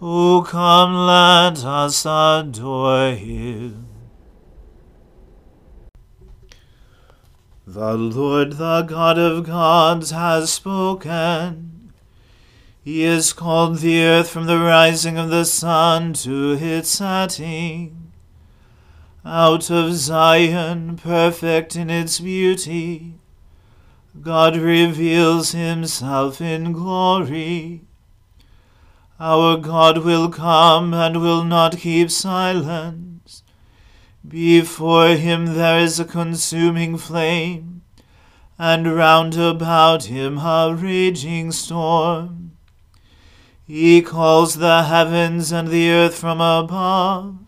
O come, let us adore him. The Lord, the God of gods, has spoken. He has called the earth from the rising of the sun to its setting. Out of Zion, perfect in its beauty, God reveals himself in glory. Our God will come and will not keep silence. Before him there is a consuming flame, and round about him a raging storm. He calls the heavens and the earth from above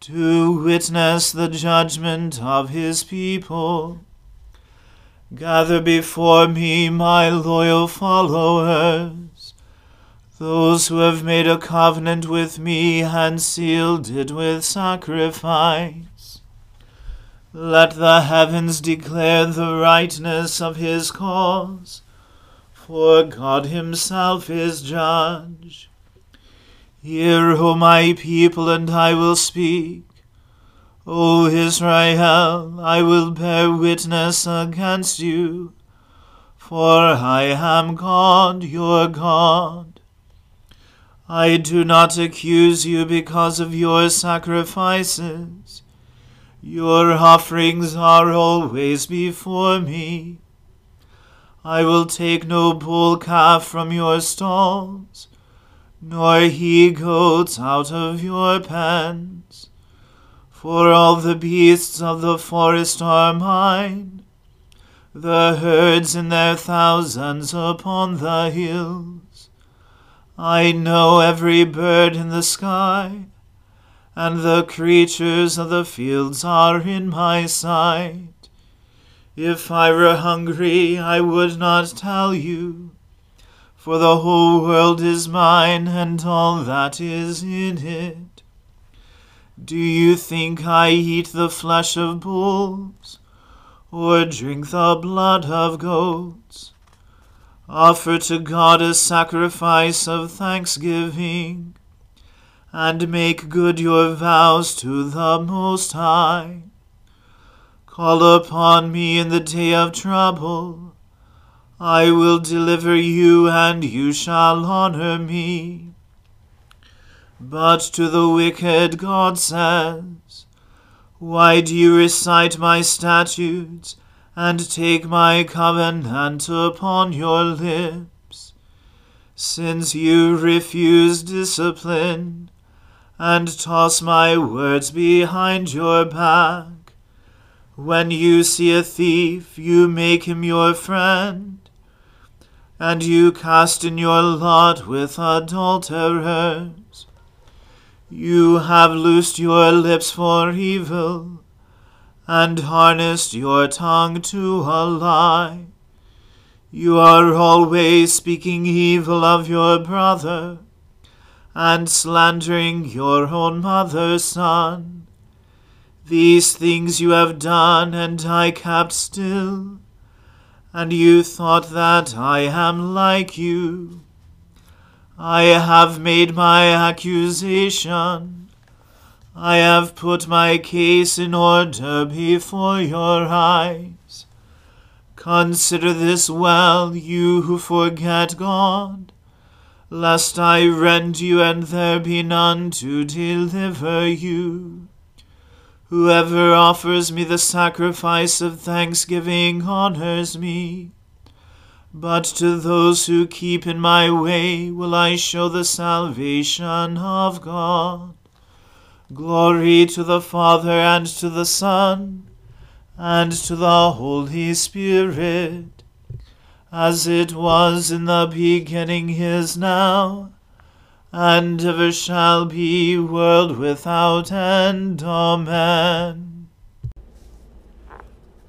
to witness the judgment of his people. Gather before me my loyal followers, those who have made a covenant with me and sealed it with sacrifice. Let the heavens declare the rightness of his cause, for God himself is judge. Hear, O my people, and I will speak. O Israel, I will bear witness against you, for I am God, your God. I do not accuse you because of your sacrifices. Your offerings are always before me. I will take no bull calf from your stalls, nor he goats out of your pens. For all the beasts of the forest are mine, the herds in their thousands upon the hills. I know every bird in the sky, and the creatures of the fields are in my sight. If I were hungry, I would not tell you, for the whole world is mine and all that is in it. Do you think I eat the flesh of bulls, or drink the blood of goats? Offer to God a sacrifice of thanksgiving, and make good your vows to the Most High. Call upon me in the day of trouble. I will deliver you, and you shall honor me. But to the wicked God says, Why do you recite my statutes, and take my covenant upon your lips? Since you refuse discipline, and toss my words behind your back, when you see a thief, you make him your friend, and you cast in your lot with adulterers. You have loosed your lips for evil, and harnessed your tongue to a lie. You are always speaking evil of your brother, and slandering your own mother's son. These things you have done, and I kept still, and you thought that I am like you. I have made my accusation. I have put my case in order before your eyes. Consider this well, you who forget God, lest I rend you and there be none to deliver you. Whoever offers me the sacrifice of thanksgiving honors me. But to those who keep in my way will I show the salvation of God. Glory to the Father and to the Son and to the Holy Spirit, as it was in the beginning is now and ever shall be, world without end. Amen.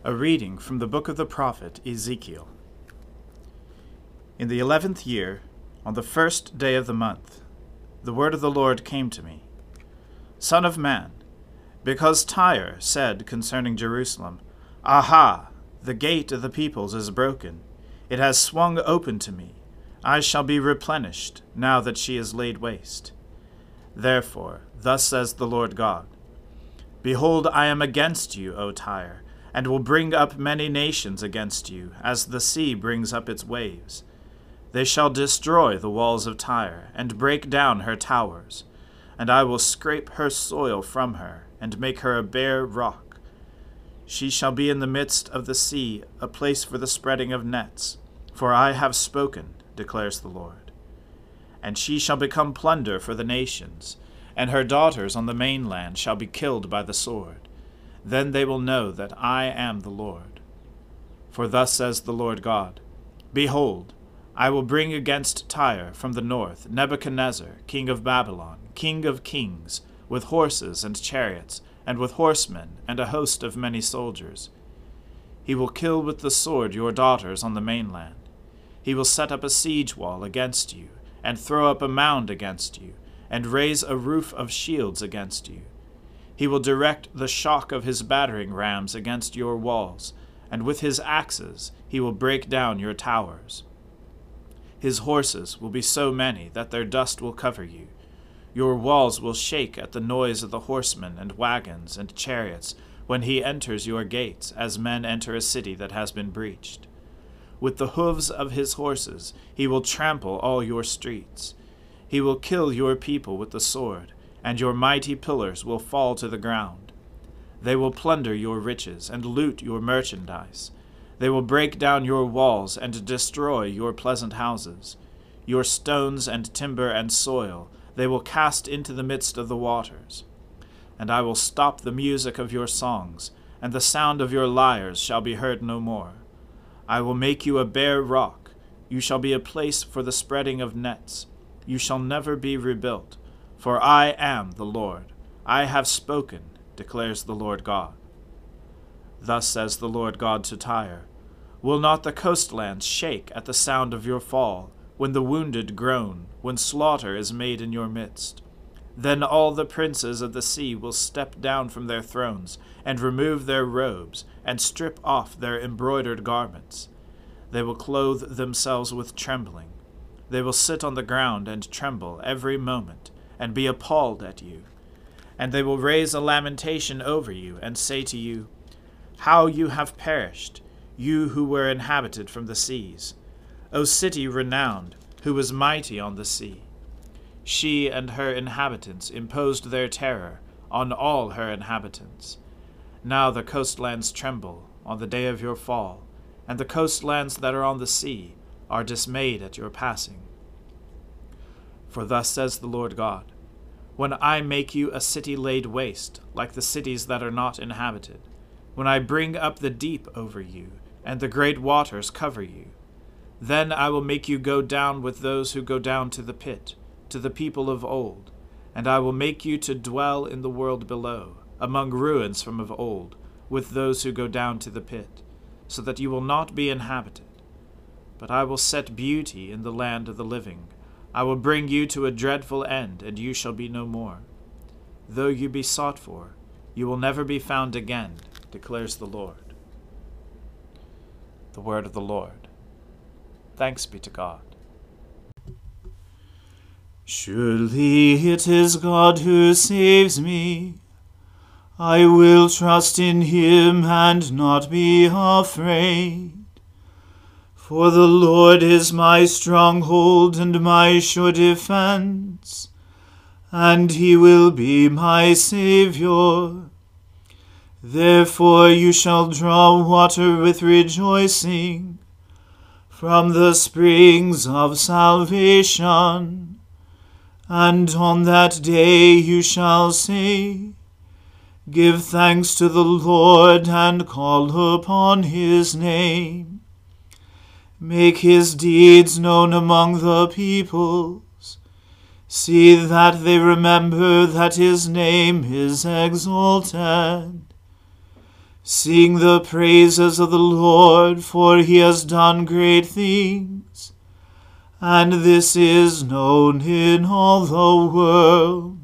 A reading from the book of the prophet Ezekiel. In the eleventh year, on the first day of the month, the word of the Lord came to me Son of man, because Tyre said concerning Jerusalem, Aha, the gate of the peoples is broken, it has swung open to me I shall be replenished, now that she is laid waste. Therefore, thus says the Lord God Behold, I am against you, O Tyre, and will bring up many nations against you, as the sea brings up its waves. They shall destroy the walls of Tyre, and break down her towers, and I will scrape her soil from her, and make her a bare rock. She shall be in the midst of the sea, a place for the spreading of nets. For I have spoken, declares the Lord. And she shall become plunder for the nations, and her daughters on the mainland shall be killed by the sword. Then they will know that I am the Lord. For thus says the Lord God Behold, I will bring against Tyre from the north Nebuchadnezzar, king of Babylon, king of kings, with horses and chariots, and with horsemen, and a host of many soldiers. He will kill with the sword your daughters on the mainland he will set up a siege wall against you, and throw up a mound against you, and raise a roof of shields against you. He will direct the shock of his battering rams against your walls, and with his axes he will break down your towers. His horses will be so many that their dust will cover you. Your walls will shake at the noise of the horsemen and wagons and chariots when he enters your gates, as men enter a city that has been breached. With the hoofs of his horses he will trample all your streets. He will kill your people with the sword, and your mighty pillars will fall to the ground. They will plunder your riches and loot your merchandise. They will break down your walls and destroy your pleasant houses. Your stones and timber and soil they will cast into the midst of the waters. And I will stop the music of your songs, and the sound of your lyres shall be heard no more. I will make you a bare rock. You shall be a place for the spreading of nets. You shall never be rebuilt. For I am the Lord. I have spoken, declares the Lord God. Thus says the Lord God to Tyre Will not the coastlands shake at the sound of your fall, when the wounded groan, when slaughter is made in your midst? Then all the princes of the sea will step down from their thrones, and remove their robes, and strip off their embroidered garments. They will clothe themselves with trembling. They will sit on the ground and tremble every moment, and be appalled at you. And they will raise a lamentation over you, and say to you, How you have perished, you who were inhabited from the seas, O city renowned, who was mighty on the sea. She and her inhabitants imposed their terror on all her inhabitants. Now the coastlands tremble on the day of your fall, and the coastlands that are on the sea are dismayed at your passing. For thus says the Lord God When I make you a city laid waste, like the cities that are not inhabited, when I bring up the deep over you, and the great waters cover you, then I will make you go down with those who go down to the pit to the people of old, and I will make you to dwell in the world below, among ruins from of old, with those who go down to the pit, so that you will not be inhabited. But I will set beauty in the land of the living. I will bring you to a dreadful end, and you shall be no more. Though you be sought for, you will never be found again, declares the Lord. The word of the Lord. Thanks be to God. Surely it is God who saves me. I will trust in him and not be afraid. For the Lord is my stronghold and my sure defense, and he will be my Saviour. Therefore you shall draw water with rejoicing from the springs of salvation. And on that day you shall say, Give thanks to the Lord and call upon his name. Make his deeds known among the peoples. See that they remember that his name is exalted. Sing the praises of the Lord, for he has done great things and this is known in all the world.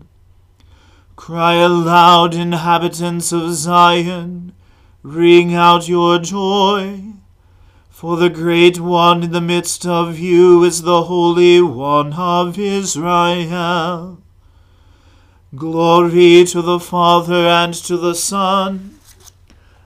Cry aloud, inhabitants of Zion, ring out your joy, for the great one in the midst of you is the Holy One of Israel. Glory to the Father and to the Son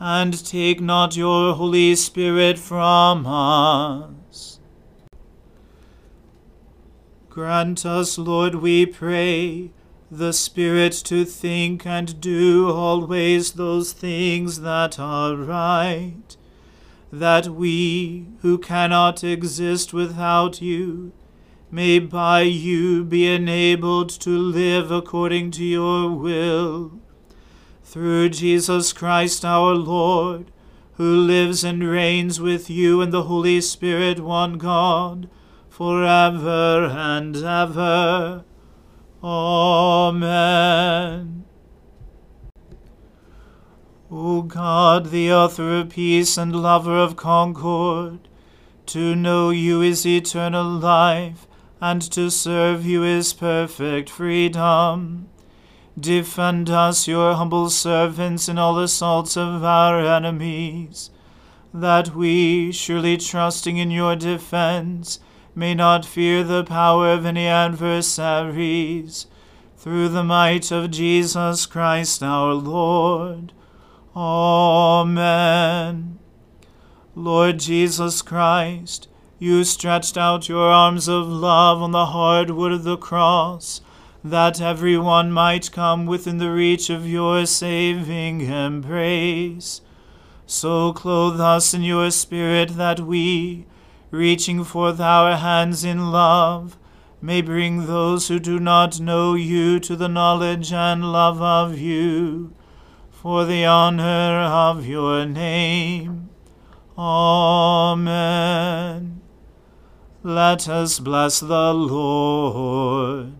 and take not your Holy Spirit from us. Grant us, Lord, we pray, the Spirit to think and do always those things that are right, that we, who cannot exist without you, may by you be enabled to live according to your will. Through Jesus Christ our Lord, who lives and reigns with you and the Holy Spirit, one God, for ever and ever. Amen. O God, the author of peace and lover of concord, to know you is eternal life, and to serve you is perfect freedom. Defend us, your humble servants, in all assaults of our enemies, that we, surely trusting in your defense, may not fear the power of any adversaries, through the might of Jesus Christ our Lord. Amen. Lord Jesus Christ, you stretched out your arms of love on the hard wood of the cross, that every one might come within the reach of your saving embrace. So clothe us in your Spirit that we, reaching forth our hands in love, may bring those who do not know you to the knowledge and love of you, for the honor of your name. Amen. Let us bless the Lord.